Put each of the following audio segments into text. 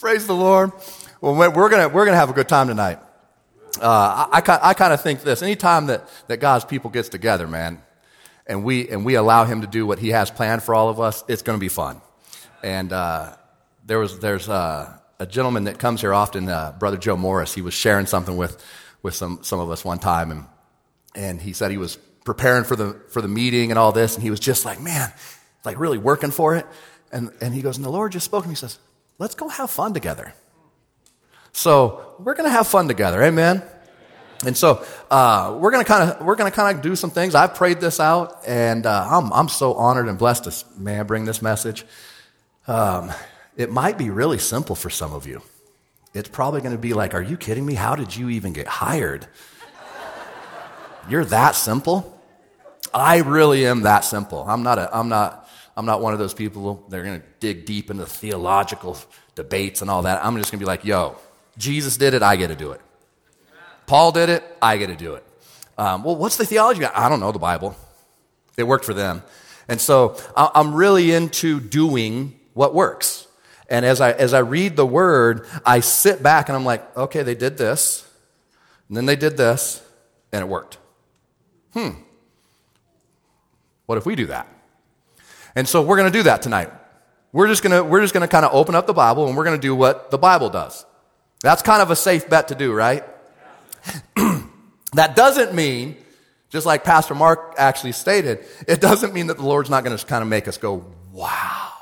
Praise the Lord. Well, we're gonna we're gonna have a good time tonight. Uh, I, I, I kind of think this: anytime that that God's people gets together, man, and we and we allow Him to do what He has planned for all of us, it's going to be fun. And uh, there was there's uh, a gentleman that comes here often, uh, Brother Joe Morris. He was sharing something with with some some of us one time, and and he said he was preparing for the for the meeting and all this, and he was just like, man, like really working for it. And and he goes, and the Lord just spoke to me. He says, let's go have fun together. So we're going to have fun together. Amen. And so uh, we're going to kind of we're going to kind of do some things. I've prayed this out, and uh, I'm I'm so honored and blessed to may I bring this message. Um, it might be really simple for some of you. It's probably going to be like, "Are you kidding me? How did you even get hired? You're that simple." I really am that simple. I'm not a I'm not I'm not one of those people that are going to dig deep into theological debates and all that. I'm just going to be like, "Yo, Jesus did it. I get to do it." Paul did it, I get to do it. Um, well, what's the theology? I don't know the Bible. It worked for them. And so I'm really into doing what works. And as I, as I read the word, I sit back and I'm like, okay, they did this, and then they did this, and it worked. Hmm. What if we do that? And so we're going to do that tonight. We're just going to, we're just going to kind of open up the Bible and we're going to do what the Bible does. That's kind of a safe bet to do, right? that doesn't mean, just like Pastor Mark actually stated, it doesn't mean that the Lord's not going to kind of make us go, wow.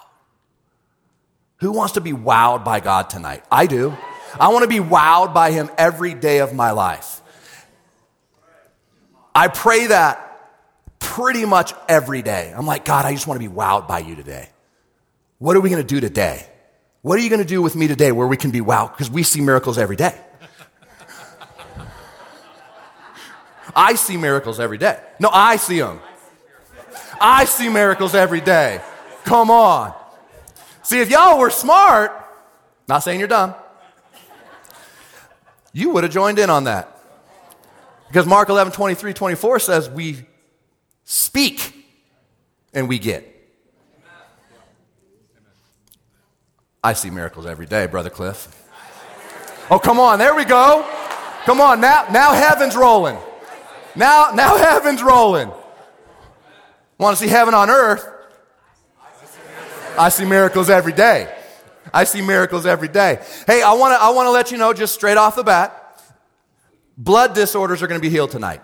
Who wants to be wowed by God tonight? I do. I want to be wowed by Him every day of my life. I pray that pretty much every day. I'm like, God, I just want to be wowed by you today. What are we going to do today? What are you going to do with me today where we can be wowed? Because we see miracles every day. I see miracles every day. No, I see them. I see miracles every day. Come on. See, if y'all were smart, not saying you're dumb, you would have joined in on that. Because Mark 11, 23, 24 says, We speak and we get. I see miracles every day, Brother Cliff. Oh, come on, there we go. Come on, now, now heaven's rolling. Now, now heaven's rolling. Want to see heaven on earth? I see miracles every day. I see miracles every day. Hey, I want to I want to let you know just straight off the bat, blood disorders are going to be healed tonight.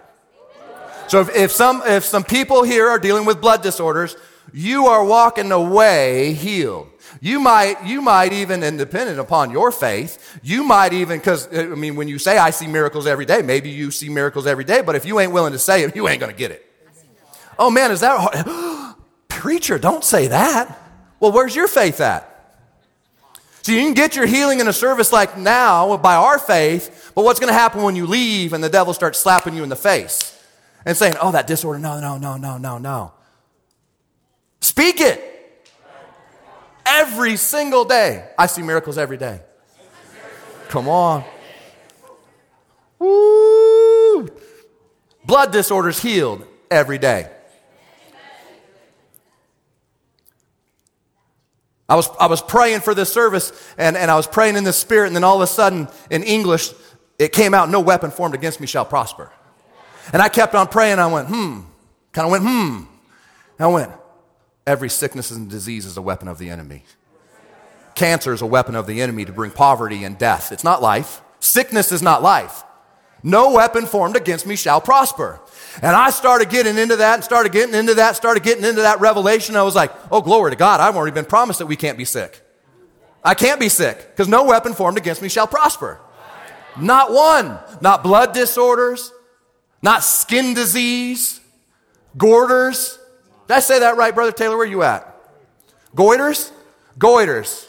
So if, if some if some people here are dealing with blood disorders, you are walking away healed. You might, you might even, and dependent upon your faith, you might even, because, uh, I mean, when you say, I see miracles every day, maybe you see miracles every day, but if you ain't willing to say it, you ain't going to get it. Oh man, is that hard? Preacher, don't say that. Well, where's your faith at? So you can get your healing in a service like now by our faith, but what's going to happen when you leave and the devil starts slapping you in the face and saying, oh, that disorder, no, no, no, no, no, no. Speak it. Every single day. I see miracles every day. Come on. Woo! Blood disorders healed every day. I was, I was praying for this service and, and I was praying in the spirit, and then all of a sudden in English, it came out, No weapon formed against me shall prosper. And I kept on praying. I went, Hmm. Kind of went, Hmm. And I went, Every sickness and disease is a weapon of the enemy. Cancer is a weapon of the enemy to bring poverty and death. It's not life. Sickness is not life. No weapon formed against me shall prosper. And I started getting into that and started getting into that, started getting into that revelation. I was like, oh, glory to God. I've already been promised that we can't be sick. I can't be sick because no weapon formed against me shall prosper. Not one. Not blood disorders, not skin disease, goiters, did I say that right, Brother Taylor? Where are you at? Goiters? Goiters.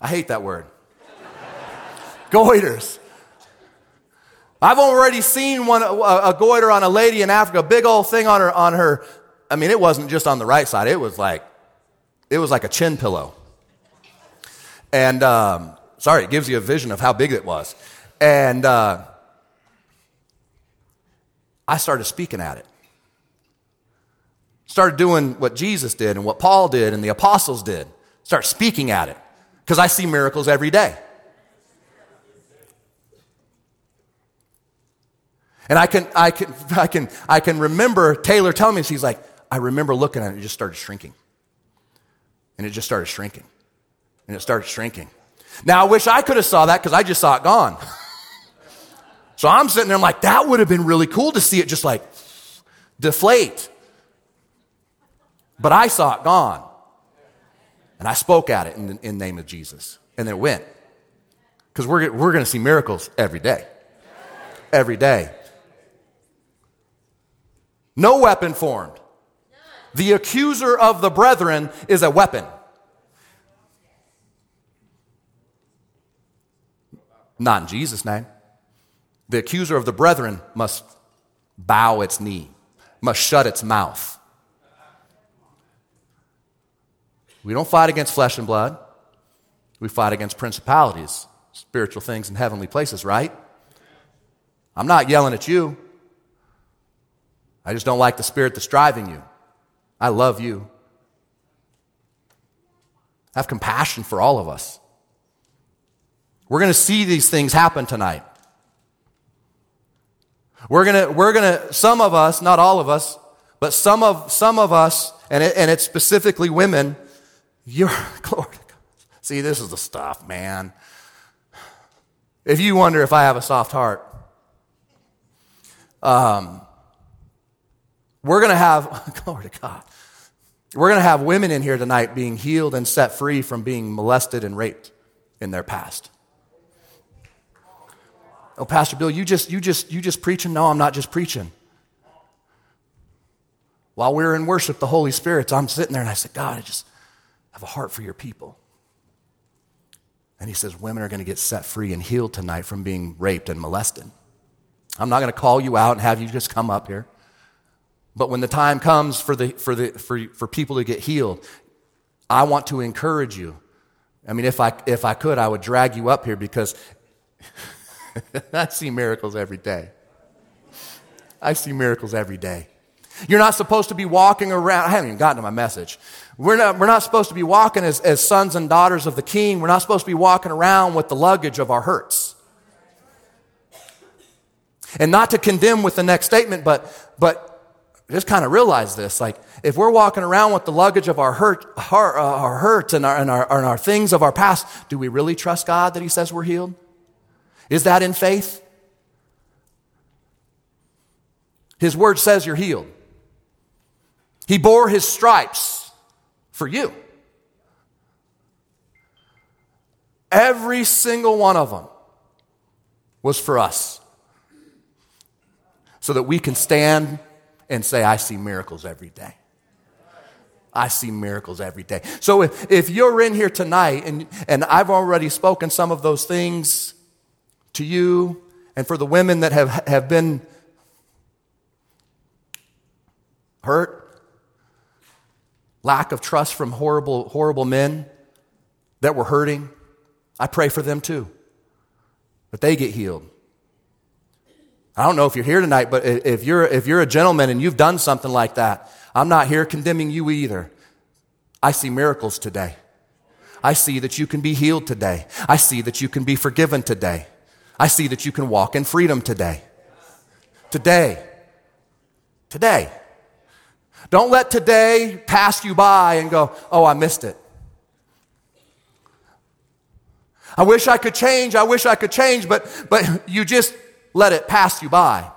I hate that word. Goiters. I've already seen one, a, a goiter on a lady in Africa, big old thing on her, on her. I mean, it wasn't just on the right side. It was like, it was like a chin pillow. And, um, sorry, it gives you a vision of how big it was. And, uh, I started speaking at it started doing what Jesus did and what Paul did and the apostles did. Start speaking at it. Because I see miracles every day. And I can, I can, I can, I can remember Taylor telling me, she's like, I remember looking at it, and it just started shrinking. And it just started shrinking. And it started shrinking. Now I wish I could have saw that because I just saw it gone. so I'm sitting there, I'm like, that would have been really cool to see it just like deflate. But I saw it gone. And I spoke at it in the, in name of Jesus. And it went. Because we're, we're going to see miracles every day. Every day. No weapon formed. The accuser of the brethren is a weapon. Not in Jesus' name. The accuser of the brethren must bow its knee, must shut its mouth. We don't fight against flesh and blood. We fight against principalities, spiritual things in heavenly places, right? I'm not yelling at you. I just don't like the spirit that's driving you. I love you. Have compassion for all of us. We're going to see these things happen tonight. We're to, we're to, some of us, not all of us, but some of, some of us, and, it, and it's specifically women, you're, glory See, this is the stuff, man. If you wonder if I have a soft heart, um, we're to have, glory to God, we're to have women in here tonight being healed and set free from being molested and raped in their past. Oh, Pastor Bill, you just, you just, you just preaching? No, I'm not just preaching. While we are in worship, the Holy Spirit, I'm sitting there and I said, God, I just, have a heart for your people. And he says, Women are going to get set free and healed tonight from being raped and molested. I'm not going to call you out and have you just come up here. But when the time comes for, the, for, the, for, for people to get healed, I want to encourage you. I mean, if I, if I could, I would drag you up here because I see miracles every day. I see miracles every day. You're not supposed to be walking around. I haven't even gotten to my message. We're not, we're not supposed to be walking as, as sons and daughters of the king. We're not supposed to be walking around with the luggage of our hurts. And not to condemn with the next statement, but, but just kind of realize this. Like, if we're walking around with the luggage of our hurt, our, uh, our hurts and our, and, our, and our things of our past, do we really trust God that He says we're healed? Is that in faith? His word says you're healed. He bore his stripes for you. Every single one of them was for us. So that we can stand and say, I see miracles every day. I see miracles every day. So if, if you're in here tonight and, and I've already spoken some of those things to you and for the women that have, have been hurt, lack of trust from horrible, horrible men that were hurting. I pray for them too, that they get healed. I don't know if you're here tonight, but if you're, if you're a gentleman and you've done something like that, I'm not here condemning you either. I see miracles today. I see that you can be healed today. I see that you can be forgiven today. I see that you can walk in freedom today. Today. Today. Don't let today pass you by and go, oh, I missed it. I wish I could change. I wish I could change, but, but you just let it pass you by.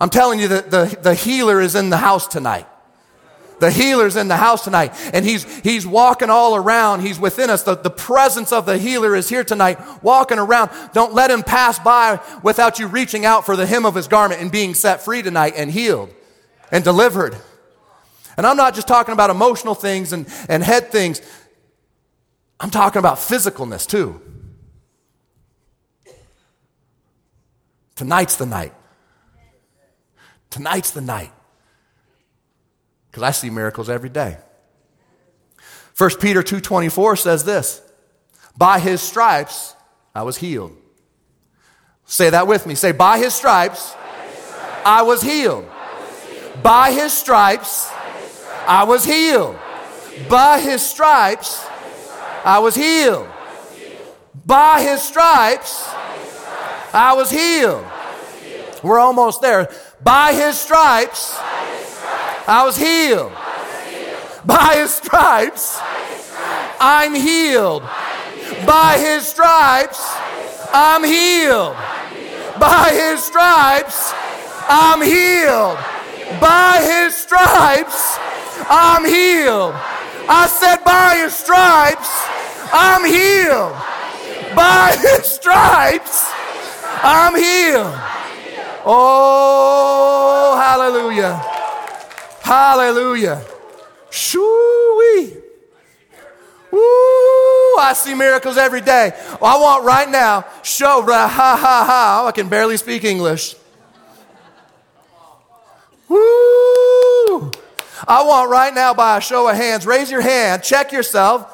I'm telling you that the, the healer is in the house tonight. The healer's in the house tonight and he's, he's walking all around. He's within us. The, the presence of the healer is here tonight, walking around. Don't let him pass by without you reaching out for the hem of his garment and being set free tonight and healed and delivered. And I'm not just talking about emotional things and, and head things. I'm talking about physicalness too. Tonight's the night. Tonight's the night because I see miracles every day. 1 Peter 2:24 says this, "By his stripes I was healed." Say that with me. Say by his stripes, by his stripes I, was. I was healed. By his stripes, I was healed. By his stripes, I was healed. By his stripes, I was healed. We're almost there. By his stripes, I was healed. By his stripes, I'm healed. By his stripes, I'm healed. By his stripes, I'm healed. By his stripes, I'm healed. I said, by his stripes, I'm healed. By his stripes, I'm healed. Oh, hallelujah. Hallelujah. Shoo-wee. Woo, I see miracles every day. Well, I want right now, show, ha ha ha. Oh, I can barely speak English. Woo! I want right now by a show of hands, raise your hand, check yourself.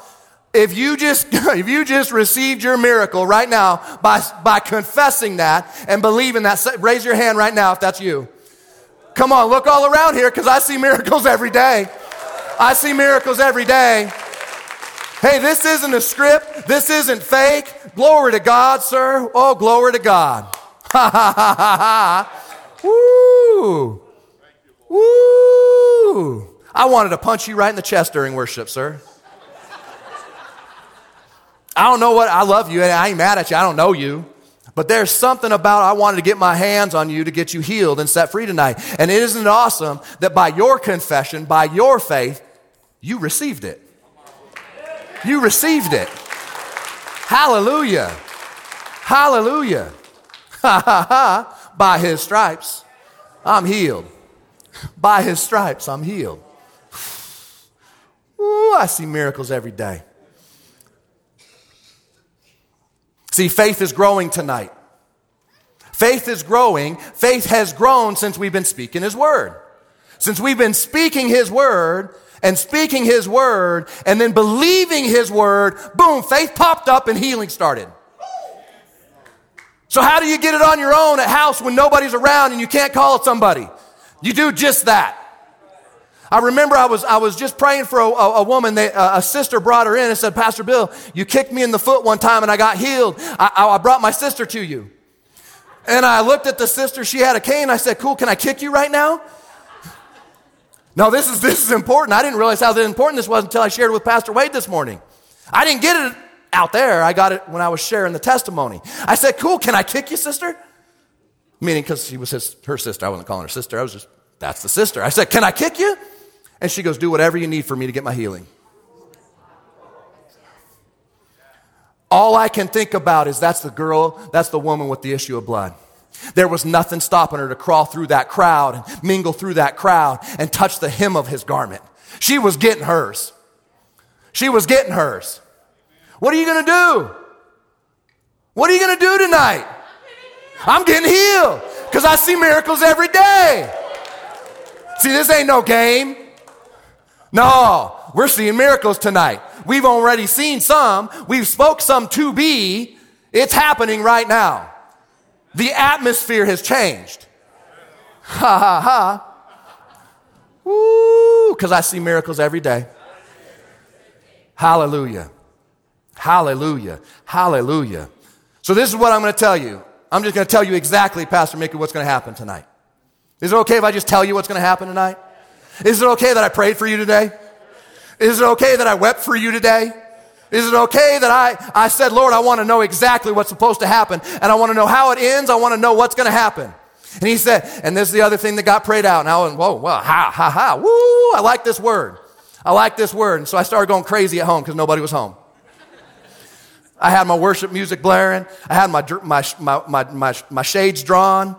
If you just if you just received your miracle right now by by confessing that and believing that, raise your hand right now if that's you. Come on, look all around here because I see miracles every day. I see miracles every day. Hey, this isn't a script. This isn't fake. Glory to God, sir. Oh, glory to God. Ha ha ha ha ha. Woo. Woo! I wanted to punch you right in the chest during worship, sir. I don't know what, I love you and I ain't mad at you. I don't know you. But there's something about I wanted to get my hands on you to get you healed and set free tonight. And isn't it awesome that by your confession, by your faith, you received it? You received it. Hallelujah. Hallelujah. Ha ha ha. By his stripes, I'm healed. By his stripes, I'm healed. Ooh, I see miracles every day. See, faith is growing tonight. Faith is growing. Faith has grown since we've been speaking his word. Since we've been speaking his word and speaking his word and then believing his word, boom, faith popped up and healing started. So how do you get it on your own at house when nobody's around and you can't call somebody? You do just that. I remember I was, I was just praying for a, a, a woman. They, a, uh, a, sister brought her in and said, Pastor Bill, you kicked me in the foot one time and I got healed. I, I brought my sister to you. And I looked at the sister. She had a cane. I said, Cool, can I kick you right now? No, this is, this is important. I didn't realize how important this was until I shared it with Pastor Wade this morning. I didn't get it out there. I got it when I was sharing the testimony. I said, Cool, can I kick you, sister? Meaning because she was his, her sister. I wasn't calling her sister. I was just, that's the sister. I said, Can I kick you? And she goes, Do whatever you need for me to get my healing. All I can think about is that's the girl, that's the woman with the issue of blood. There was nothing stopping her to crawl through that crowd and mingle through that crowd and touch the hem of his garment. She was getting hers. She was getting hers. What are you going to do? What are you going to do tonight? I'm getting healed because I see miracles every day. See, this ain't no game. No, we're seeing miracles tonight. We've already seen some. We've spoke some to be. It's happening right now. The atmosphere has changed. Ha ha ha. Woo, because I see miracles every day. Hallelujah. Hallelujah. Hallelujah. So this is what I'm going to tell you. I'm just going to tell you exactly, Pastor Mickey, what's going to happen tonight. Is it okay if I just tell you what's going to happen tonight? Is it okay that I prayed for you today? Is it okay that I wept for you today? Is it okay that I, I said, Lord, I want to know exactly what's supposed to happen and I want to know how it ends. I want to know what's going to happen. And he said, and this is the other thing that got prayed out. And I went, whoa, well, ha, ha, ha, woo, I like this word. I like this word. And so I started going crazy at home because nobody was home. I had my worship music blaring. I had my, my, my, my, my, shades drawn.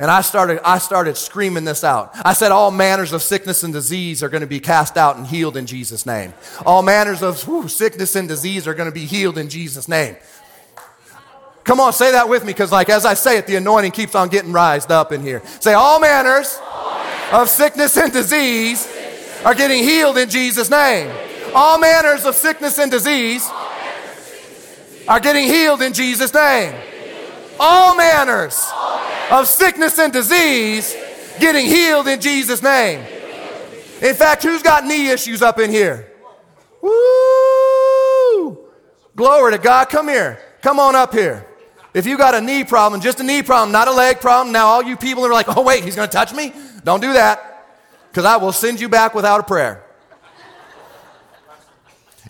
And I started, I started screaming this out. I said, all manners of sickness and disease are going to be cast out and healed in Jesus' name. All manners of sickness and disease are going to be healed in Jesus' name. Come on, say that with me, because like as I say it, the anointing keeps on getting rised up in here. Say, all manners, all manners of sickness and disease are getting healed in Jesus' name. All manners of sickness and disease are getting healed in Jesus' name. All manners of sickness and disease getting healed in Jesus' name. In fact, who's got knee issues up in here? Woo! Glory to God. Come here. Come on up here. If you got a knee problem, just a knee problem, not a leg problem, now all you people are like, oh, wait, he's going to touch me? Don't do that, because I will send you back without a prayer.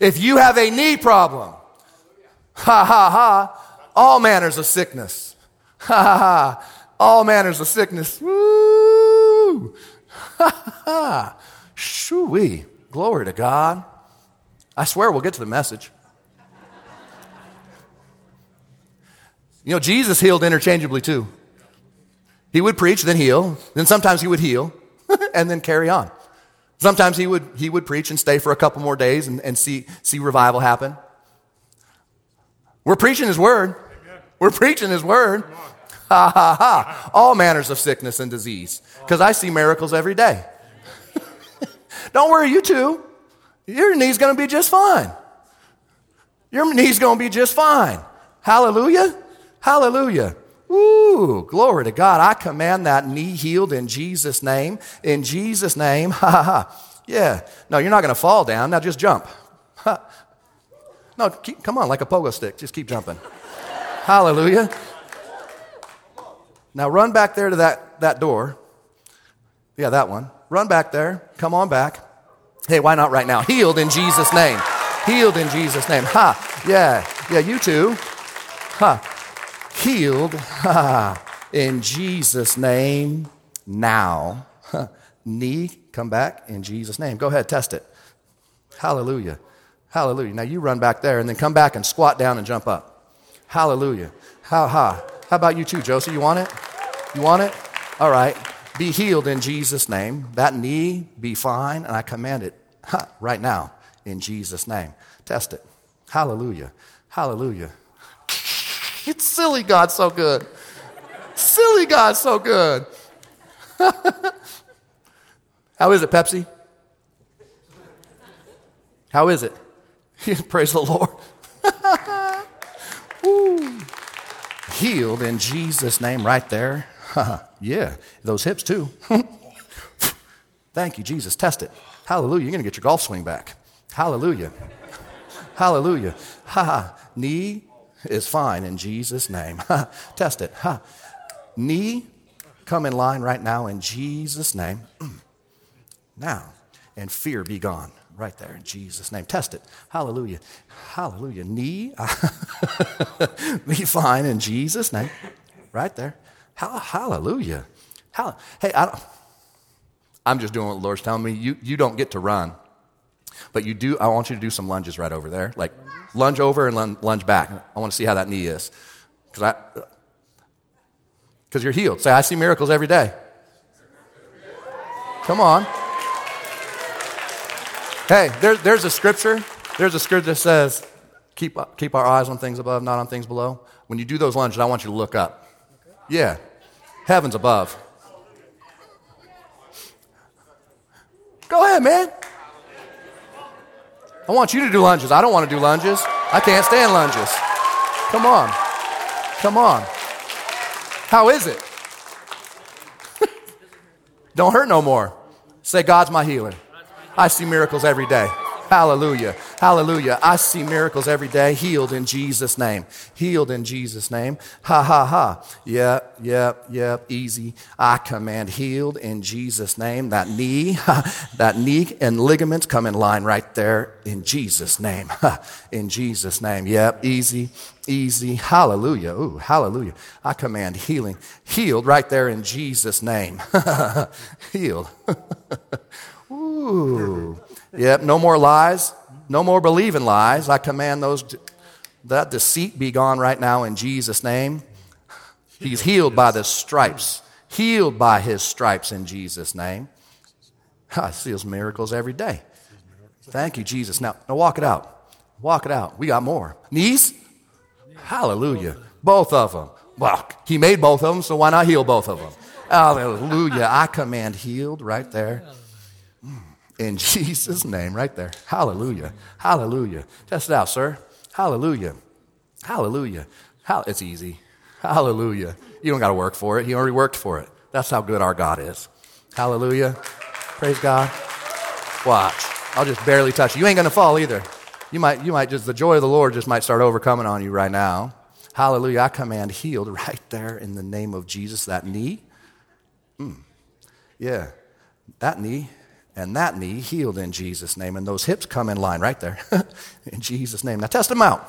If you have a knee problem, ha ha ha, all manners of sickness. Ha ha ha, all manners of sickness. Woo! Ha ha. Glory to God. I swear we'll get to the message. You know, Jesus healed interchangeably too. He would preach, then heal, then sometimes he would heal, and then carry on. Sometimes he would, he would preach and stay for a couple more days and, and see, see revival happen. We're preaching his word. We're preaching his word. Ha ha ha. All manners of sickness and disease. Because I see miracles every day. Don't worry, you two. Your knee's going to be just fine. Your knee's going to be just fine. Hallelujah. Hallelujah. Ooh, glory to God. I command that knee healed in Jesus' name. In Jesus' name. Ha ha ha. Yeah. No, you're not going to fall down. Now just jump. Ha. No, keep, come on, like a pogo stick. Just keep jumping. Hallelujah. Now run back there to that, that door. Yeah, that one. Run back there. Come on back. Hey, why not right now? Healed in Jesus' name. Healed in Jesus' name. Ha. Yeah. Yeah, you too. Ha healed Ha. in Jesus' name now. Knee, come back in Jesus' name. Go ahead, test it. Hallelujah. Hallelujah. Now you run back there and then come back and squat down and jump up. Hallelujah. Ha ha. How about you too, Josie? You want it? You want it? All right. Be healed in Jesus' name. That knee be fine, and I command it right now in Jesus' name. Test it. Hallelujah. Hallelujah. It's silly God's so good. silly God's so good. How is it, Pepsi? How is it? Praise the Lord. Healed in Jesus' name right there. yeah, those hips too. Thank you, Jesus. Test it. Hallelujah. You're going to get your golf swing back. Hallelujah. Hallelujah. Ha ha. Knee, is fine in Jesus' name. Test it. Ha. Knee, come in line right now in Jesus' name. now, and fear be gone right there in Jesus' name. Test it. Hallelujah. Hallelujah. Knee, be fine in Jesus' name. Right there. Hallelujah. Hey, I am just doing what the Lord's telling me. You, you don't get to run, but you do. I want you to do some lunges right over there. Like lunge over and lunge back. I want to see how that knee is. Because I. because you're healed. Say, I see miracles every day. Come on. Hey, there, there's a scripture. There's a scripture that says, keep, keep our eyes on things above, not on things below. When you do those lunges, I want you to look up. Yeah. Heaven's above. Go ahead, man. I want you to do lunges. I don't want to do lunges. I can't stand lunges. Come on. Come on. How is it? don't hurt no more. Say, God's my healer. I see miracles every day. Hallelujah. Hallelujah. I see miracles every day. Healed in Jesus' name. Healed in Jesus' name. Ha ha ha. Yep, yep, yep. Easy. I command healed in Jesus' name. That knee, that knee and ligaments come in line right there in Jesus' name. In Jesus' name. Yep, easy, easy. Hallelujah. Ooh, hallelujah. I command healing. Healed right there in Jesus' name. Healed. Ooh. Yep, no more lies. No more believing lies. I command those that deceit be gone right now in Jesus' name. He's healed by the stripes. Healed by his stripes in Jesus' name. I see his miracles every day. Thank you, Jesus. Now, now walk it out. Walk it out. We got more. Knees? Hallelujah. Both of them. Well, he made both of them, so why not heal both of them? Hallelujah. I command healed right there. Mm. In Jesus' name, right there. Hallelujah. Hallelujah. Test it out, sir. Hallelujah. Hallelujah. Hall- it's easy. Hallelujah. You don't got to work for it. He already worked for it. That's how good our God is. Hallelujah. Praise God. Watch. I'll just barely touch you. You ain't going to fall either. You might, you might just, the joy of the Lord just might start overcoming on you right now. Hallelujah. I command healed right there in the name of Jesus. That knee. Mm. Yeah. That knee and that knee healed in Jesus' name. And those hips come in line right there in Jesus' name. Now test them out.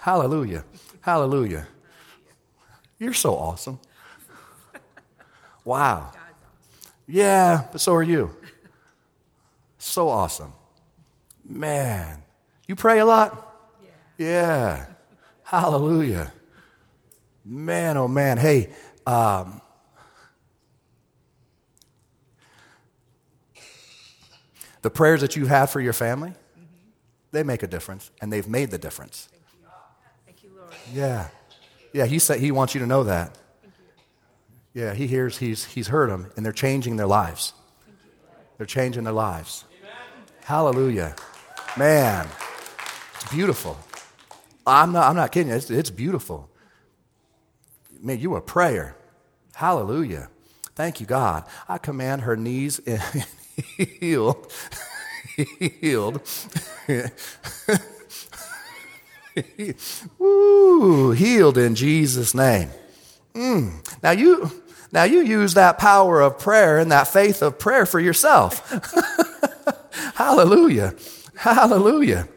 Hallelujah. Hallelujah. You're so awesome. Wow. Yeah, but so are you. So awesome. Man. You pray a lot? Yeah. Hallelujah. Man, oh man. Hey, um, the prayers that you have for your family, mm-hmm. they make a difference, and they've made the difference. Thank you. Thank you, Lord. Yeah. Yeah, he said he wants you to know that. Yeah, he hears he's, he's heard them, and they're changing their lives. They're changing their lives. Hallelujah. Man, it's beautiful. I'm not, I'm not kidding you. It's, it's beautiful. Man, you a prayer. Hallelujah. Thank you, God. I command her knees healed. healed. Woo, healed in Jesus' name. Mm. Now you now you use that power of prayer and that faith of prayer for yourself. Hallelujah. Hallelujah.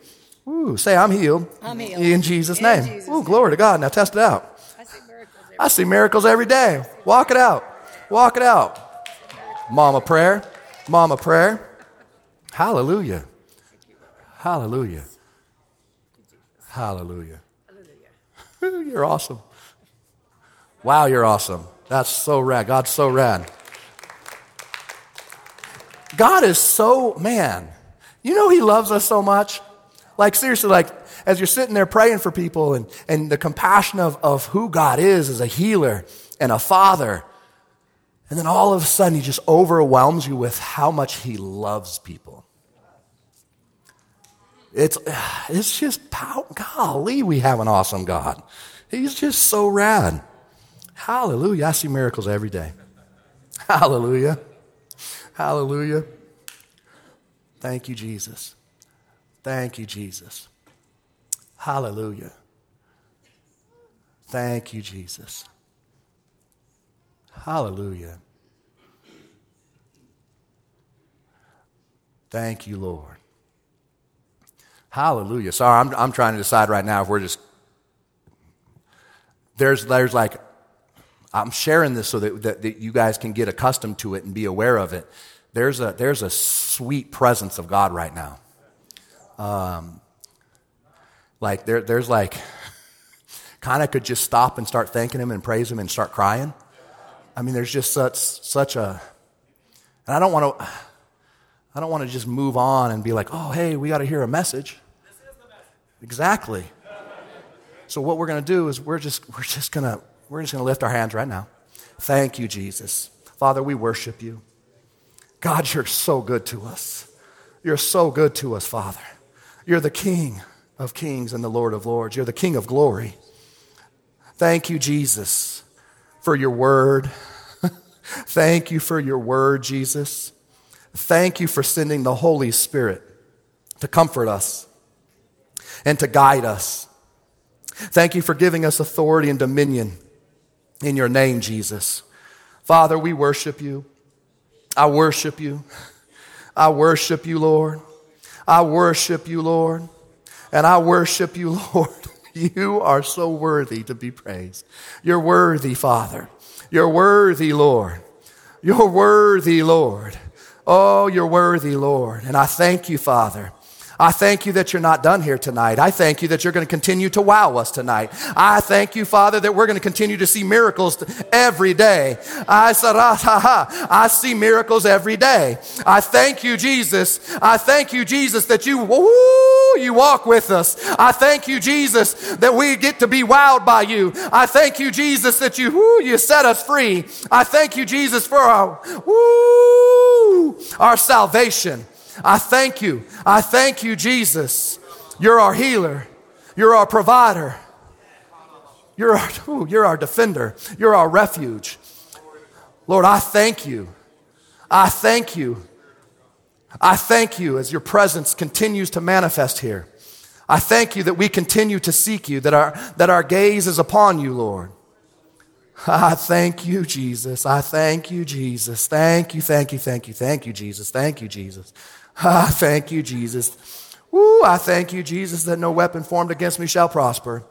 Ooh, say, I'm healed. I'm healed. In Jesus' in name. Jesus Ooh, glory to God. Now test it out. I see miracles every, I see miracles every day. Walk it out. Walk it out. Mama prayer. Mama prayer. Hallelujah. Hallelujah. Hallelujah. Hallelujah. You're awesome. Wow, you're awesome. That's so rad. God's so rad. God is so, man, you know He loves us so much? Like, seriously, like, as you're sitting there praying for people and, and the compassion of, of who God is as a healer and a father, and then all of a sudden He just overwhelms you with how much He loves people. It's, it's just, pow- golly, we have an awesome God. He's just so rad. Hallelujah. I see miracles every day. Hallelujah. Hallelujah. Thank you, Jesus. Thank you, Jesus. Hallelujah. Thank you, Jesus. Hallelujah. Thank you, Lord. Hallelujah. Sorry, I'm, I'm trying to decide right now if we're just. There's, there's like, I'm sharing this so that, that, that you guys can get accustomed to it and be aware of it. There's a, there's a sweet presence of God right now. Um, like there, there's like, kind of could just stop and start thanking Him and praise Him and start crying. I mean, there's just such such a, and I don't want to, I don't want to just move on and be like, oh, hey, we got to hear a message. Exactly. So what we're going to do is we're just we're just going to we're just going to lift our hands right now. Thank you, Jesus. Father, we worship you. God, you're so good to us. You're so good to us, Father. You're the King of kings and the Lord of lords. You're the King of glory. Thank you, Jesus, for your word. Thank you for your word, Jesus. Thank you for sending the Holy Spirit to comfort us and to guide us. Thank you for giving us authority and dominion in your name, Jesus. Father, we worship you. I worship you. I worship you, Lord. I worship you, Lord. And I worship you, Lord. You are so worthy to be praised. You're worthy, Father. You're worthy, Lord. You're worthy, Lord. Oh, you're worthy, Lord. And I thank you, Father. I thank you that you're not done here tonight. I thank you that you're going to continue to wow us tonight. I thank you, Father, that we're going to continue to see miracles every day. I, ha. I see miracles every day. I thank you, Jesus. I thank you, Jesus, that you, woo, you walk with us. I thank you, Jesus, that we get to be wowed by you. I thank you, Jesus, that you, woo, you set us free. I thank you, Jesus, for our, woo, our salvation. I thank you. I thank you, Jesus. You're our healer. You're our provider. You're our, you're our defender. You're our refuge. Lord, I thank you. I thank you. I thank you as your presence continues to manifest here. I thank you that we continue to seek you, that our, that our gaze is upon you, Lord. I thank you, Jesus. I thank you, Jesus. Thank you, thank you, thank you, thank you, Jesus. Thank you, Jesus. I thank you, Jesus. Woo, I thank you, Jesus, that no weapon formed against me shall prosper.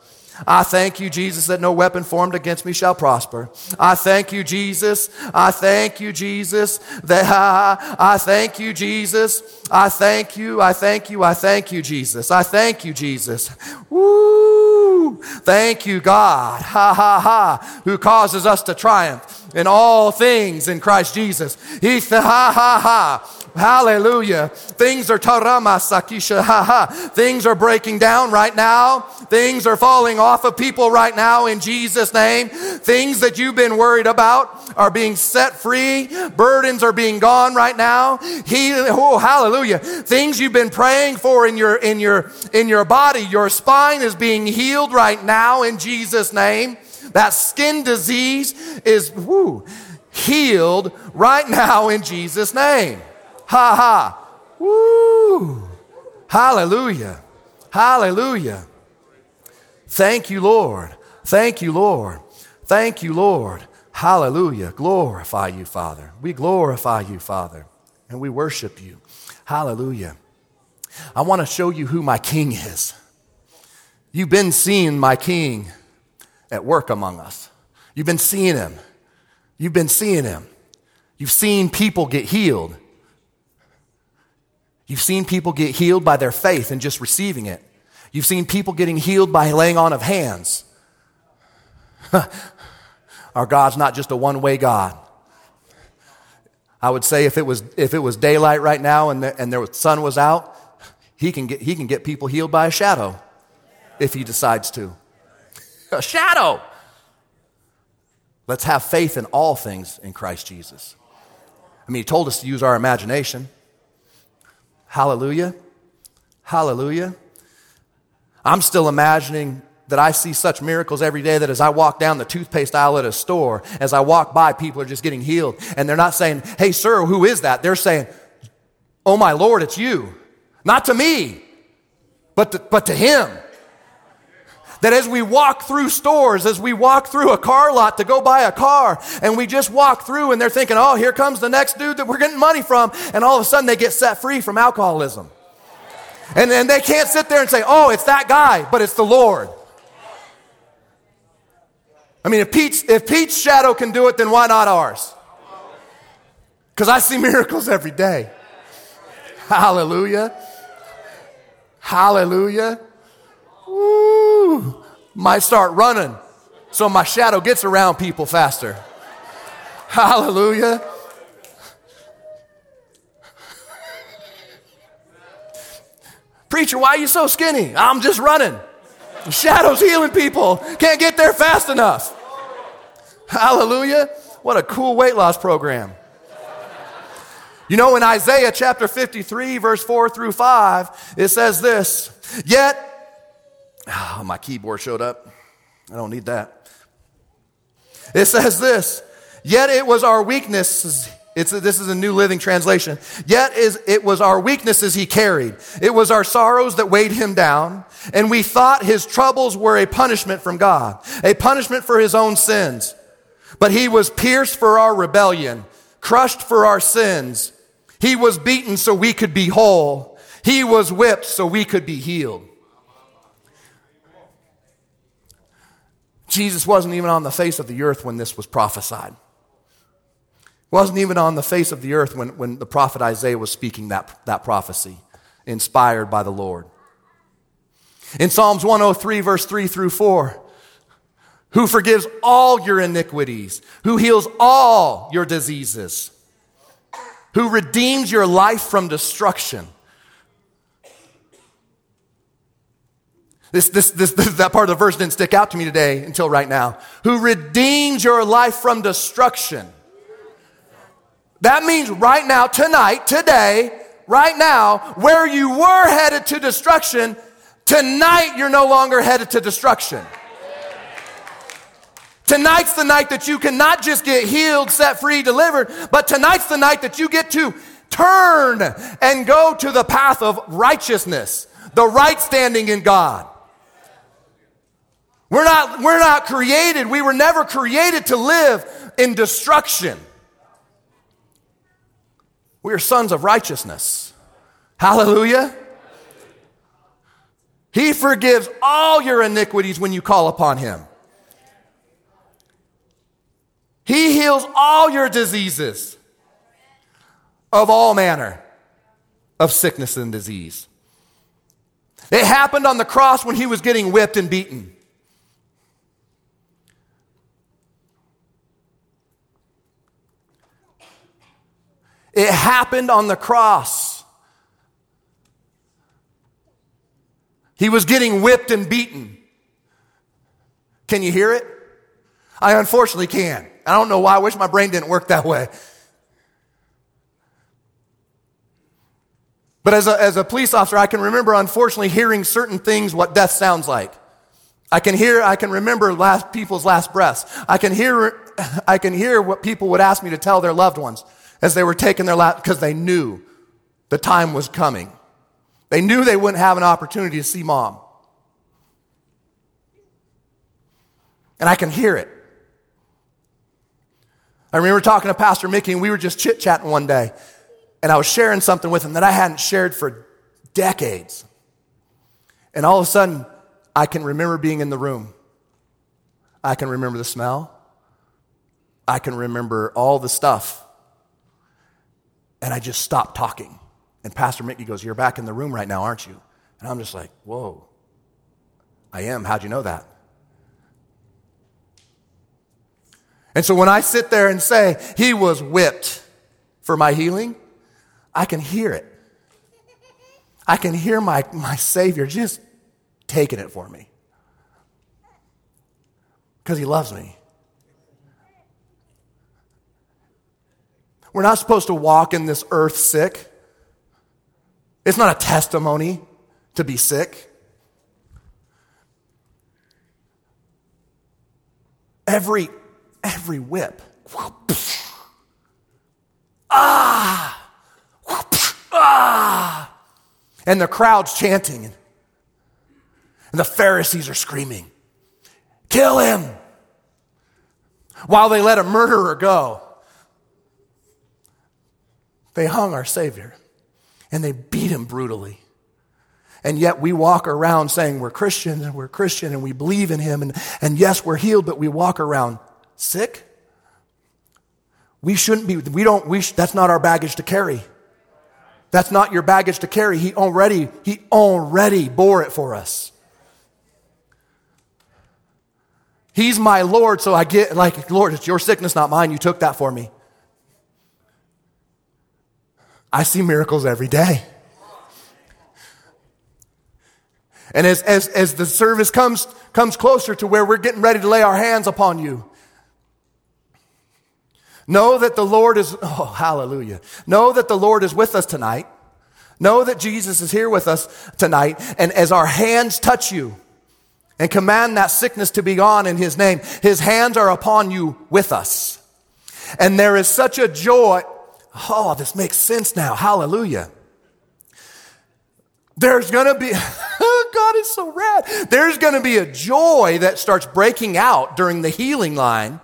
I thank you, Jesus, that no weapon formed against me shall prosper. I thank you, Jesus. I thank you, Jesus, that I, I thank you, Jesus. I thank you. I thank you. I thank you, Jesus. I thank you, Jesus. Woo! Thank you, God. Ha ha ha. Who causes us to triumph in all things in Christ Jesus. He ha ha ha. Hallelujah. Things are tarama sakisha ha ha. Things are breaking down right now. Things are falling off of people right now in Jesus' name. Things that you've been worried about are being set free. Burdens are being gone right now. He, oh, hallelujah. Things you've been praying for in your, in your, in your body, your spine is being healed right now in Jesus' name. That skin disease is woo, healed right now in Jesus' name. Ha ha. Woo. Hallelujah. Hallelujah. Thank you, Lord. Thank you, Lord. Thank you, Lord. Hallelujah. Glorify you, Father. We glorify you, Father, and we worship you. Hallelujah. I want to show you who my king is. You've been seeing my king at work among us. You've been seeing him. You've been seeing him. You've seen people get healed. You've seen people get healed by their faith and just receiving it. You've seen people getting healed by laying on of hands. Our God's not just a one way God. I would say if it was, if it was daylight right now and the, and the sun was out, he can, get, he can get people healed by a shadow if he decides to. A shadow. Let's have faith in all things in Christ Jesus. I mean, he told us to use our imagination. Hallelujah. Hallelujah. I'm still imagining that I see such miracles every day that as I walk down the toothpaste aisle at a store, as I walk by, people are just getting healed. And they're not saying, Hey, sir, who is that? They're saying, Oh, my Lord, it's you. Not to me, but to, but to him. That as we walk through stores, as we walk through a car lot to go buy a car, and we just walk through and they're thinking, oh, here comes the next dude that we're getting money from, and all of a sudden they get set free from alcoholism. And then they can't sit there and say, oh, it's that guy, but it's the Lord. I mean, if Pete's, if Pete's shadow can do it, then why not ours? Because I see miracles every day. Hallelujah. Hallelujah. Woo. Might start running so my shadow gets around people faster. Hallelujah. Preacher, why are you so skinny? I'm just running. The shadow's healing people. Can't get there fast enough. Hallelujah. What a cool weight loss program. You know, in Isaiah chapter 53, verse 4 through 5, it says this Yet Oh, my keyboard showed up. I don't need that. It says this Yet it was our weaknesses. It's this is a New Living Translation. Yet is, it was our weaknesses he carried. It was our sorrows that weighed him down. And we thought his troubles were a punishment from God, a punishment for his own sins. But he was pierced for our rebellion, crushed for our sins. He was beaten so we could be whole. He was whipped so we could be healed. Jesus wasn't even on the face of the earth when this was prophesied. Wasn't even on the face of the earth when, when the prophet Isaiah was speaking that, that prophecy, inspired by the Lord. In Psalms 103, verse 3 through 4, who forgives all your iniquities, who heals all your diseases, who redeems your life from destruction This, this, this, this, that part of the verse didn't stick out to me today until right now. Who redeems your life from destruction. That means right now, tonight, today, right now, where you were headed to destruction, tonight you're no longer headed to destruction. Tonight's the night that you can not just get healed, set free, delivered, but tonight's the night that you get to turn and go to the path of righteousness, the right standing in God. We're not, we're not created, we were never created to live in destruction. We are sons of righteousness. Hallelujah. He forgives all your iniquities when you call upon Him. He heals all your diseases of all manner of sickness and disease. It happened on the cross when He was getting whipped and beaten. It happened on the cross. He was getting whipped and beaten. Can you hear it? I unfortunately can. I don't know why. I wish my brain didn't work that way. But as a, as a police officer, I can remember, unfortunately, hearing certain things what death sounds like. I can hear, I can remember last, people's last breaths. I can hear, I can hear what people would ask me to tell their loved ones as they were taking their last, because they knew the time was coming. They knew they wouldn't have an opportunity to see mom. And I can hear it. I remember talking to Pastor Mickey, and we were just chit chatting one day, and I was sharing something with him that I hadn't shared for decades. And all of a sudden, I can remember being in the room. I can remember the smell. I can remember all the stuff. And I just stopped talking. And Pastor Mickey goes, You're back in the room right now, aren't you? And I'm just like, Whoa, I am. How'd you know that? And so when I sit there and say, He was whipped for my healing, I can hear it. I can hear my, my Savior just taking it for me because He loves me. We're not supposed to walk in this earth sick. It's not a testimony to be sick. Every, every whip. Ah! Ah! And the crowd's chanting. And the Pharisees are screaming, Kill him! While they let a murderer go. They hung our Savior and they beat him brutally. And yet we walk around saying we're Christians and we're Christian and we believe in him and, and yes, we're healed, but we walk around sick. We shouldn't be, we don't, we sh- that's not our baggage to carry. That's not your baggage to carry. He already, he already bore it for us. He's my Lord, so I get like, Lord, it's your sickness, not mine. You took that for me. I see miracles every day. And as, as, as the service comes, comes closer to where we're getting ready to lay our hands upon you, know that the Lord is, oh, hallelujah. Know that the Lord is with us tonight. Know that Jesus is here with us tonight. And as our hands touch you and command that sickness to be gone in His name, His hands are upon you with us. And there is such a joy Oh, this makes sense now. Hallelujah. There's going to be, God is so rad. There's going to be a joy that starts breaking out during the healing line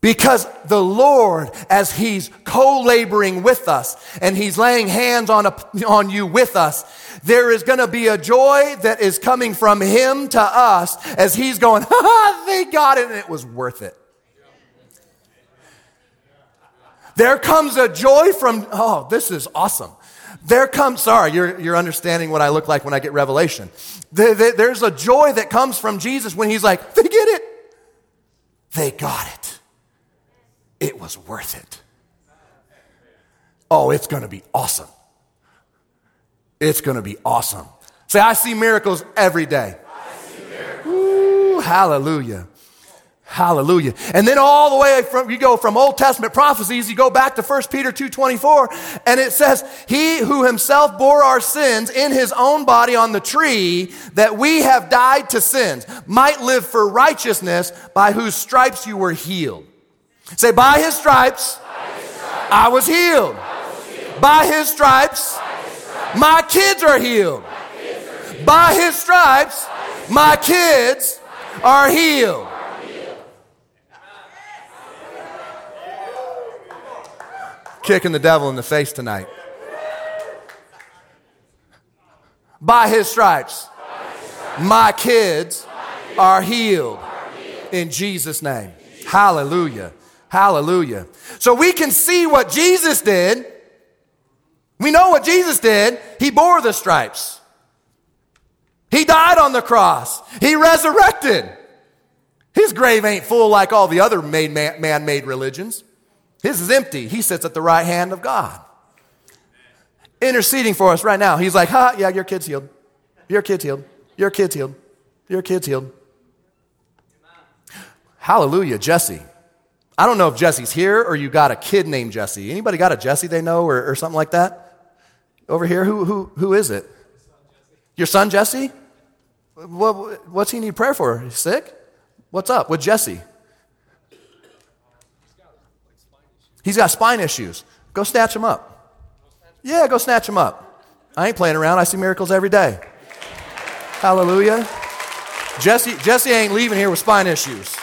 because the Lord, as He's co-laboring with us and He's laying hands on, a, on you with us, there is going to be a joy that is coming from Him to us as He's going, ha ha, they and it was worth it. There comes a joy from, oh, this is awesome. There comes, sorry, you're, you're understanding what I look like when I get revelation. There, there, there's a joy that comes from Jesus when he's like, they get it. They got it. It was worth it. Oh, it's going to be awesome. It's going to be awesome. Say, I see miracles every day. Ooh, hallelujah. Hallelujah. And then all the way from, you go from Old Testament prophecies, you go back to 1 Peter 2.24, and it says, He who himself bore our sins in his own body on the tree, that we have died to sins, might live for righteousness, by whose stripes you were healed. Say, by his stripes, by his stripes I was healed. By his stripes, my kids are healed. By his stripes, my kids are healed. Kicking the devil in the face tonight. By his stripes, my kids are healed in Jesus' name. Hallelujah. Hallelujah. So we can see what Jesus did. We know what Jesus did. He bore the stripes. He died on the cross. He resurrected. His grave ain't full like all the other man made religions. His is empty. He sits at the right hand of God, interceding for us right now. He's like, ha, yeah, your kid's healed. Your kid's healed. Your kid's healed. Your kid's healed. Hallelujah, Jesse. I don't know if Jesse's here or you got a kid named Jesse. Anybody got a Jesse they know or, or something like that? Over here, who, who, who is it? Your son Jesse? What, what's he need prayer for? He's sick? What's up with Jesse? He's got spine issues. Go snatch him up. Yeah, go snatch him up. I ain't playing around. I see miracles every day. Hallelujah. Jesse, Jesse ain't leaving here with spine issues.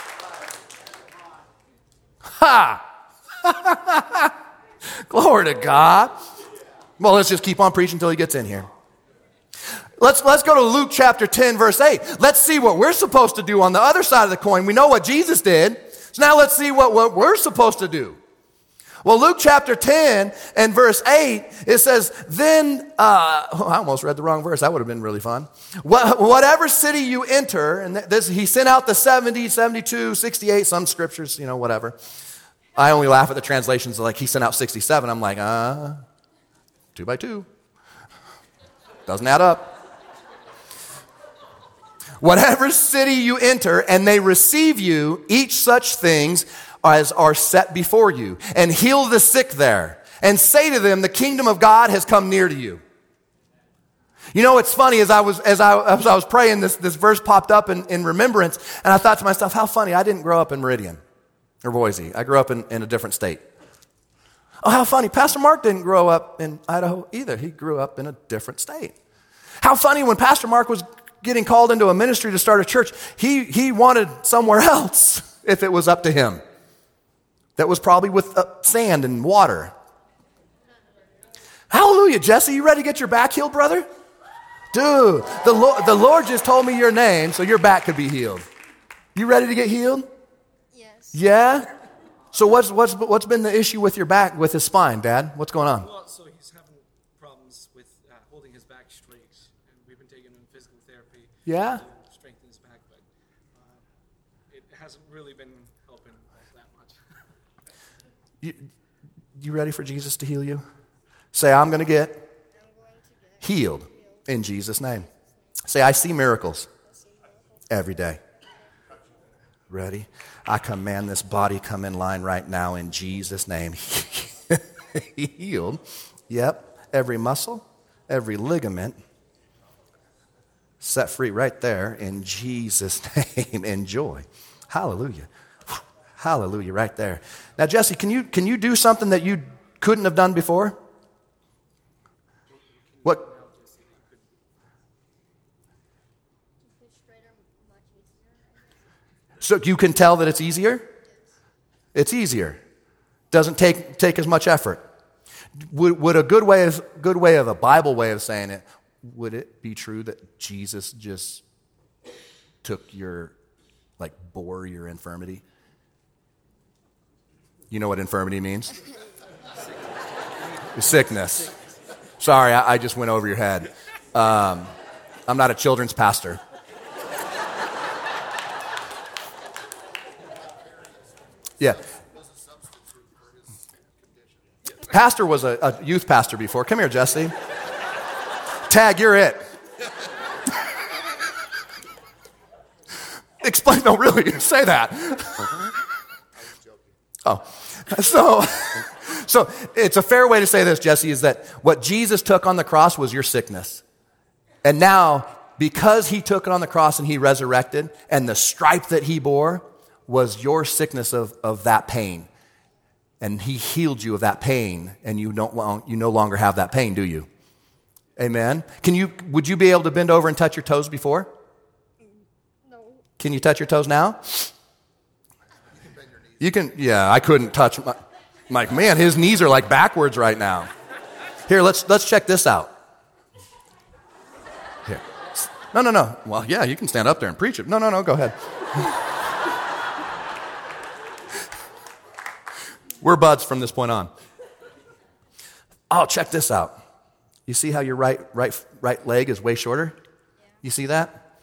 Ha! Glory to God. Well, let's just keep on preaching until he gets in here. Let's, let's go to Luke chapter 10, verse 8. Let's see what we're supposed to do on the other side of the coin. We know what Jesus did. So now let's see what, what we're supposed to do. Well, Luke chapter 10 and verse 8, it says, Then, uh, I almost read the wrong verse. That would have been really fun. What, whatever city you enter, and this, he sent out the 70, 72, 68, some scriptures, you know, whatever. I only laugh at the translations like he sent out 67. I'm like, uh, two by two. Doesn't add up. Whatever city you enter and they receive you, each such things as are set before you, and heal the sick there, and say to them, the kingdom of God has come near to you. You know, it's funny as I was, as I, as I was praying, this, this verse popped up in, in remembrance, and I thought to myself, how funny, I didn't grow up in Meridian or Boise. I grew up in, in a different state. Oh, how funny. Pastor Mark didn't grow up in Idaho either. He grew up in a different state. How funny when Pastor Mark was getting called into a ministry to start a church, he, he wanted somewhere else if it was up to him. That was probably with uh, sand and water. Hallelujah, Jesse. You ready to get your back healed, brother? Dude, the Lord, the Lord just told me your name so your back could be healed. You ready to get healed? Yes. Yeah? So what's, what's, what's been the issue with your back, with his spine, Dad? What's going on? Well, so he's having problems with uh, holding his back straight. And we've been taking him physical therapy. Yeah? To strengthen his back, but uh, it hasn't really been helping that much. you, you ready for Jesus to heal you? Say, I'm going to get healed in Jesus' name. Say, I see miracles every day. Ready? I command this body come in line right now in Jesus' name. Healed. Yep. Every muscle, every ligament set free right there in Jesus' name. Enjoy. Hallelujah. Hallelujah, right there. Now, Jesse, can you, can you do something that you couldn't have done before? What? So you can tell that it's easier? It's easier. Doesn't take, take as much effort. Would, would a good way, of, good way of a Bible way of saying it, would it be true that Jesus just took your, like, bore your infirmity? You know what infirmity means? Sickness. Sickness. Sorry, I, I, just went over your head. Um, I'm not a children's pastor. Yeah. Pastor was a, a youth pastor before. Come here, Jesse. Tag, you're it. Explain, no, really, say that. oh, so, so it's a fair way to say this, Jesse, is that what Jesus took on the cross was your sickness. And now, because he took it on the cross and he resurrected, and the stripe that he bore, was your sickness of, of that pain. and he healed you of that pain, and you, don't you no longer have that pain, do you? Amen. Can you, would you be able to bend over and touch your toes before? No. Can you touch your toes now? You can, yeah, I couldn't touch my, I'm like, man, his knees are like backwards right now. Here, let's, let's check this out. Here. No, no, no. Well, yeah, you can stand up there and preach it. No, no, no, go ahead. We're buds from this point on. Oh, check this out. You see how your right, right, right leg is way shorter? You see that?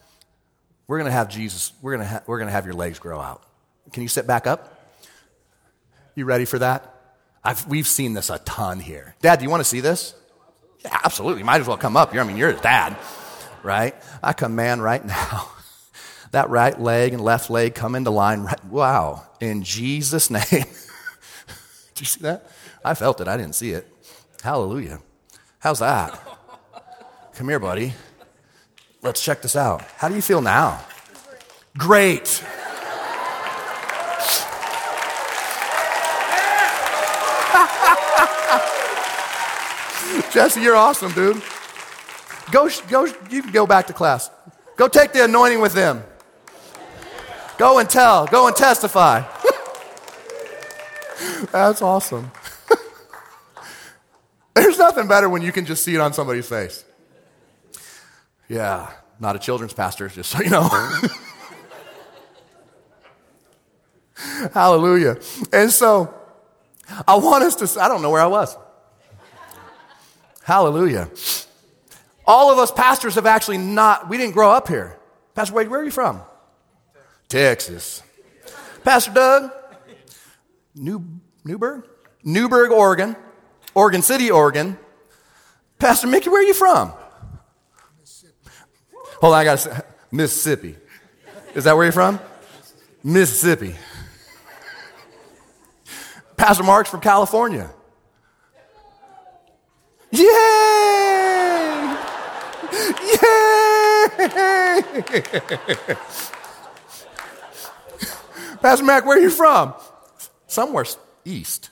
We're going to have Jesus, we're going to, ha- we're going to have your legs grow out. Can you sit back up? You ready for that? I've, we've seen this a ton here. Dad, do you want to see this? Yeah, absolutely. You might as well come up here. I mean, you're his dad, right? I command right now that right leg and left leg come into line. Right, wow. In Jesus' name. do you see that? I felt it. I didn't see it. Hallelujah. How's that? Come here, buddy. Let's check this out. How do you feel now? Great. Jesse, you're awesome, dude. Go, go, you can go back to class. Go take the anointing with them. Go and tell. Go and testify. That's awesome. There's nothing better when you can just see it on somebody's face. Yeah, not a children's pastor, just so you know. Hallelujah. And so, I want us to, I don't know where I was. Hallelujah. All of us pastors have actually not, we didn't grow up here. Pastor Wade, where are you from? Texas. Pastor Doug? New, Newberg? Newberg, Oregon. Oregon City, Oregon. Pastor Mickey, where are you from? Mississippi. Hold on, I got to say, Mississippi. Is that where you're from? Mississippi. Pastor Mark's from California. Yay! Yay! Pastor Mac, where are you from? Somewhere east.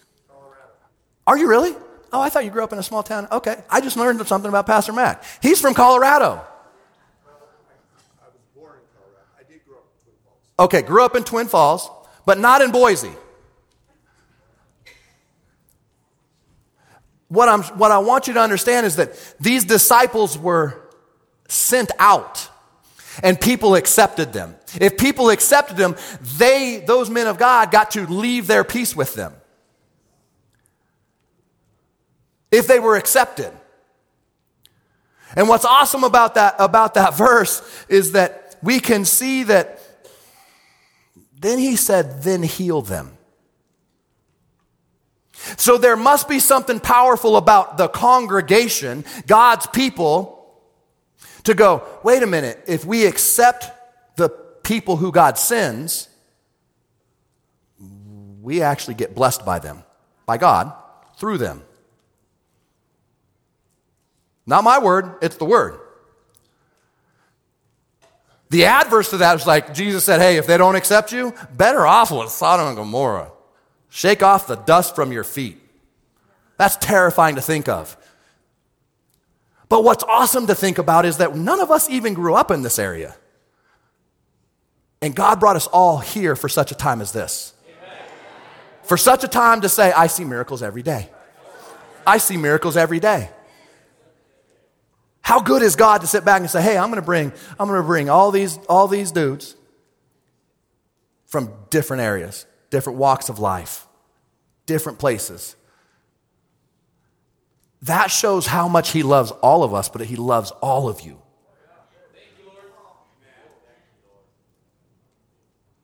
Are you really? Oh, I thought you grew up in a small town. Okay, I just learned something about Pastor Mac. He's from Colorado. Well, I I was born in Colorado. I did grow up in Twin Falls. Okay, grew up in Twin Falls, but not in Boise. What, I'm, what I want you to understand is that these disciples were sent out and people accepted them. If people accepted them, they, those men of God, got to leave their peace with them. If they were accepted. And what's awesome about that, about that verse is that we can see that then he said, then heal them. So there must be something powerful about the congregation, God's people, to go, wait a minute, if we accept the people who God sends, we actually get blessed by them, by God, through them. Not my word, it's the word. The adverse to that is like Jesus said, hey, if they don't accept you, better off with Sodom and Gomorrah. Shake off the dust from your feet. That's terrifying to think of. But what's awesome to think about is that none of us even grew up in this area. And God brought us all here for such a time as this. For such a time to say, I see miracles every day. I see miracles every day. How good is God to sit back and say, "Hey, I'm going to bring I'm going to bring all these all these dudes from different areas, different walks of life, different places." That shows how much he loves all of us, but he loves all of you.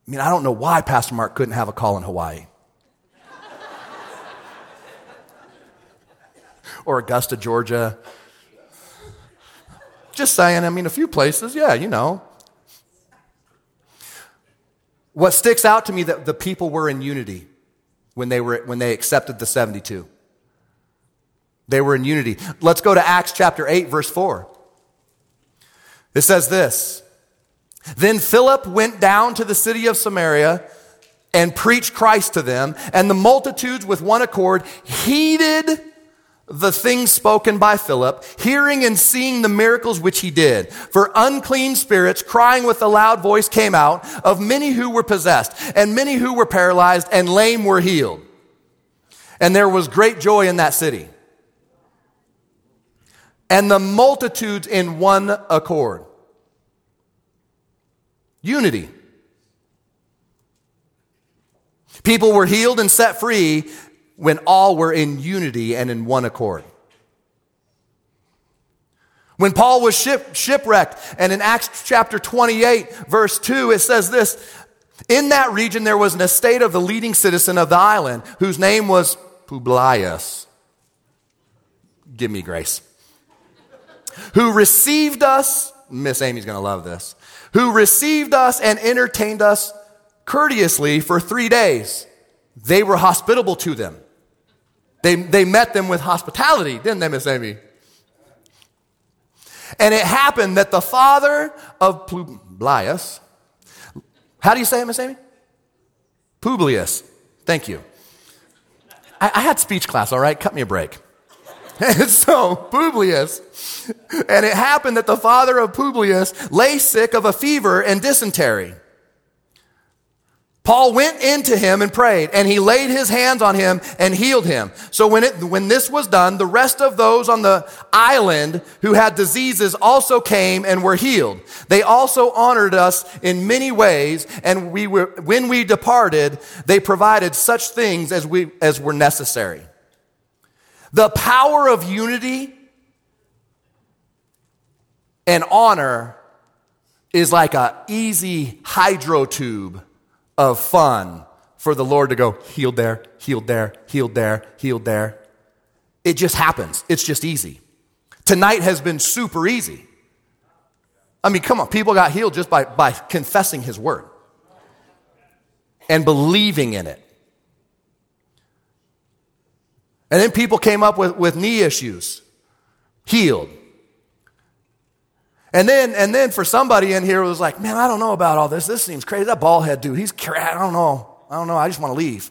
I mean, I don't know why Pastor Mark couldn't have a call in Hawaii. or Augusta, Georgia, just saying, I mean, a few places, yeah, you know. What sticks out to me that the people were in unity when they were when they accepted the 72. They were in unity. Let's go to Acts chapter 8 verse 4. It says this. Then Philip went down to the city of Samaria and preached Christ to them, and the multitudes with one accord heeded the things spoken by Philip, hearing and seeing the miracles which he did. For unclean spirits, crying with a loud voice, came out of many who were possessed, and many who were paralyzed, and lame were healed. And there was great joy in that city. And the multitudes in one accord. Unity. People were healed and set free when all were in unity and in one accord. When Paul was ship, shipwrecked, and in Acts chapter 28, verse 2, it says this In that region there was an estate of the leading citizen of the island, whose name was Publius. Give me grace. Who received us, Miss Amy's gonna love this, who received us and entertained us courteously for three days. They were hospitable to them. They, they met them with hospitality, didn't they, Miss Amy? And it happened that the father of Publius, how do you say it, Miss Amy? Publius. Thank you. I, I had speech class, all right? Cut me a break. And so, Publius, and it happened that the father of Publius lay sick of a fever and dysentery. Paul went into him and prayed, and he laid his hands on him and healed him. So when, it, when this was done, the rest of those on the island who had diseases also came and were healed. They also honored us in many ways, and we were, when we departed, they provided such things as, we, as were necessary. The power of unity and honor is like an easy hydro tube of fun for the Lord to go, healed there, healed there, healed there, healed there. It just happens. It's just easy. Tonight has been super easy. I mean, come on, people got healed just by, by confessing his word and believing in it. And then people came up with, with knee issues, healed. And then, and then for somebody in here was like, man, I don't know about all this. This seems crazy. That bald head dude, he's, I don't know. I don't know. I just want to leave.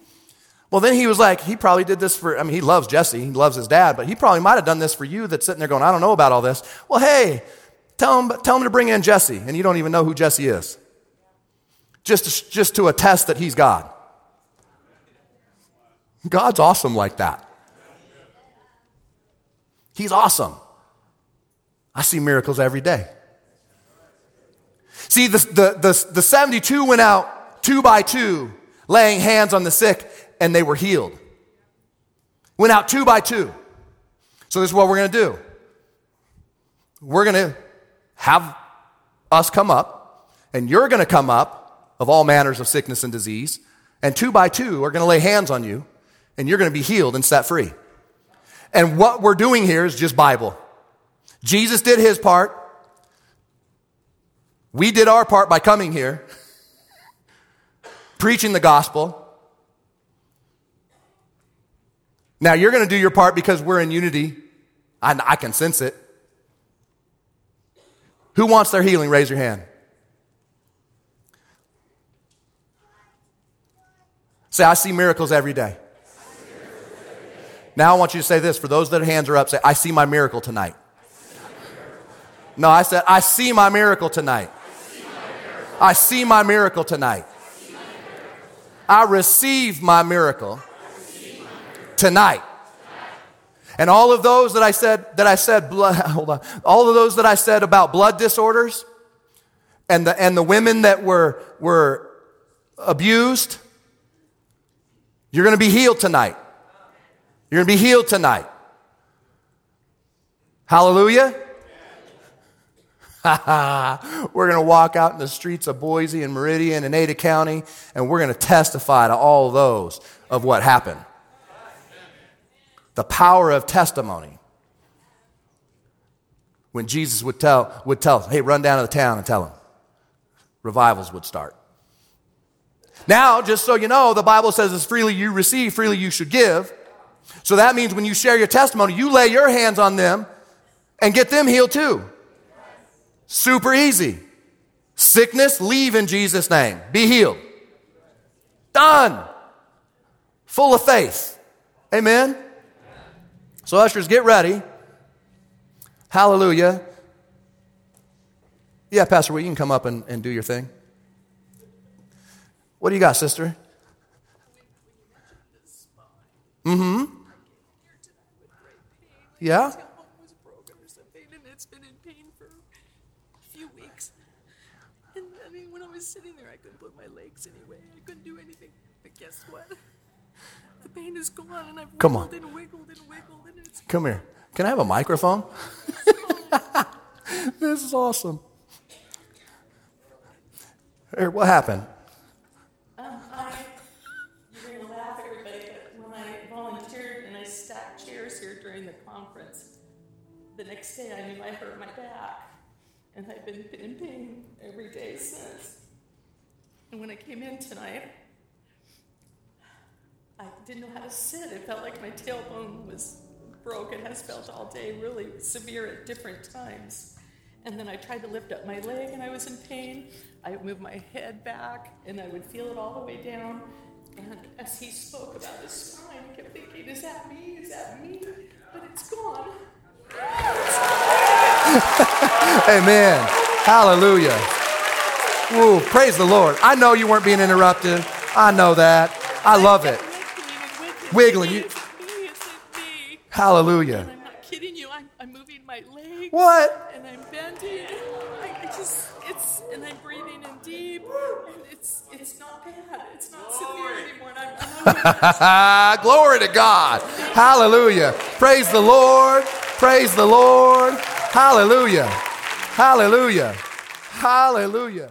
Well, then he was like, he probably did this for, I mean, he loves Jesse. He loves his dad, but he probably might have done this for you that's sitting there going, I don't know about all this. Well, hey, tell him, tell him to bring in Jesse. And you don't even know who Jesse is. Just to, just to attest that he's God. God's awesome like that. He's awesome. I see miracles every day. See, the, the, the, the 72 went out two by two, laying hands on the sick, and they were healed. Went out two by two. So, this is what we're going to do. We're going to have us come up, and you're going to come up of all manners of sickness and disease, and two by two are going to lay hands on you, and you're going to be healed and set free. And what we're doing here is just Bible. Jesus did his part. We did our part by coming here, preaching the gospel. Now you're going to do your part because we're in unity. I, I can sense it. Who wants their healing? Raise your hand. Say, I see miracles every day. Now I want you to say this for those that hands are up, say, I see my miracle tonight. No, I said, I see my miracle tonight. I see my miracle tonight. I receive my miracle tonight. And all of those that I said, that I said, blood, hold on, all of those that I said about blood disorders and the, and the women that were, were abused, you're going to be healed tonight. You're going to be healed tonight. Hallelujah. we're going to walk out in the streets of Boise and Meridian and Ada County, and we're going to testify to all those of what happened. The power of testimony. When Jesus would tell, would tell, hey, run down to the town and tell them, revivals would start. Now, just so you know, the Bible says, as freely you receive, freely you should give. So that means when you share your testimony, you lay your hands on them and get them healed too. Super easy. Sickness, leave in Jesus' name. Be healed. done. Full of faith. Amen? So, ushers, get ready. Hallelujah. Yeah, Pastor, well, you can come up and, and do your thing. What do you got, sister? Mm hmm. Yeah? tailbone was broken or something, and it's been in pain for a few weeks. And I mean, when I was sitting there, I couldn't put my legs anyway. I couldn't do anything. But guess what? The pain is gone, and I've Come on. and wiggled and wiggled, and it's Come here. Can I have a microphone? this is awesome. Here, what happened? Um, I, you're gonna laugh, everybody, but when I volunteered and I stacked chairs here during the conference, the next day I knew I hurt my back, and I've been in pain every day since. And when I came in tonight, I didn't know how to sit. It felt like my tailbone was broke. It has felt all day, really severe at different times. And then I tried to lift up my leg and I was in pain. I would move my head back and I would feel it all the way down. And as he spoke about his spine, I kept thinking, is that me? Is that me? But it's gone. Amen. Hallelujah. Woo, praise the Lord. I know you weren't being interrupted. I know that. I love it. Wiggling, you- It's me, it's me. Hallelujah. I'm not kidding you. I'm, I'm moving my leg. What? And I'm bending. I, I just, it's, and I'm breathing in deep. And it's, it's not bad. It's not severe anymore. And I'm, I'm Glory to God. Hallelujah. Praise the Lord. Praise the Lord. Hallelujah. Hallelujah. Hallelujah.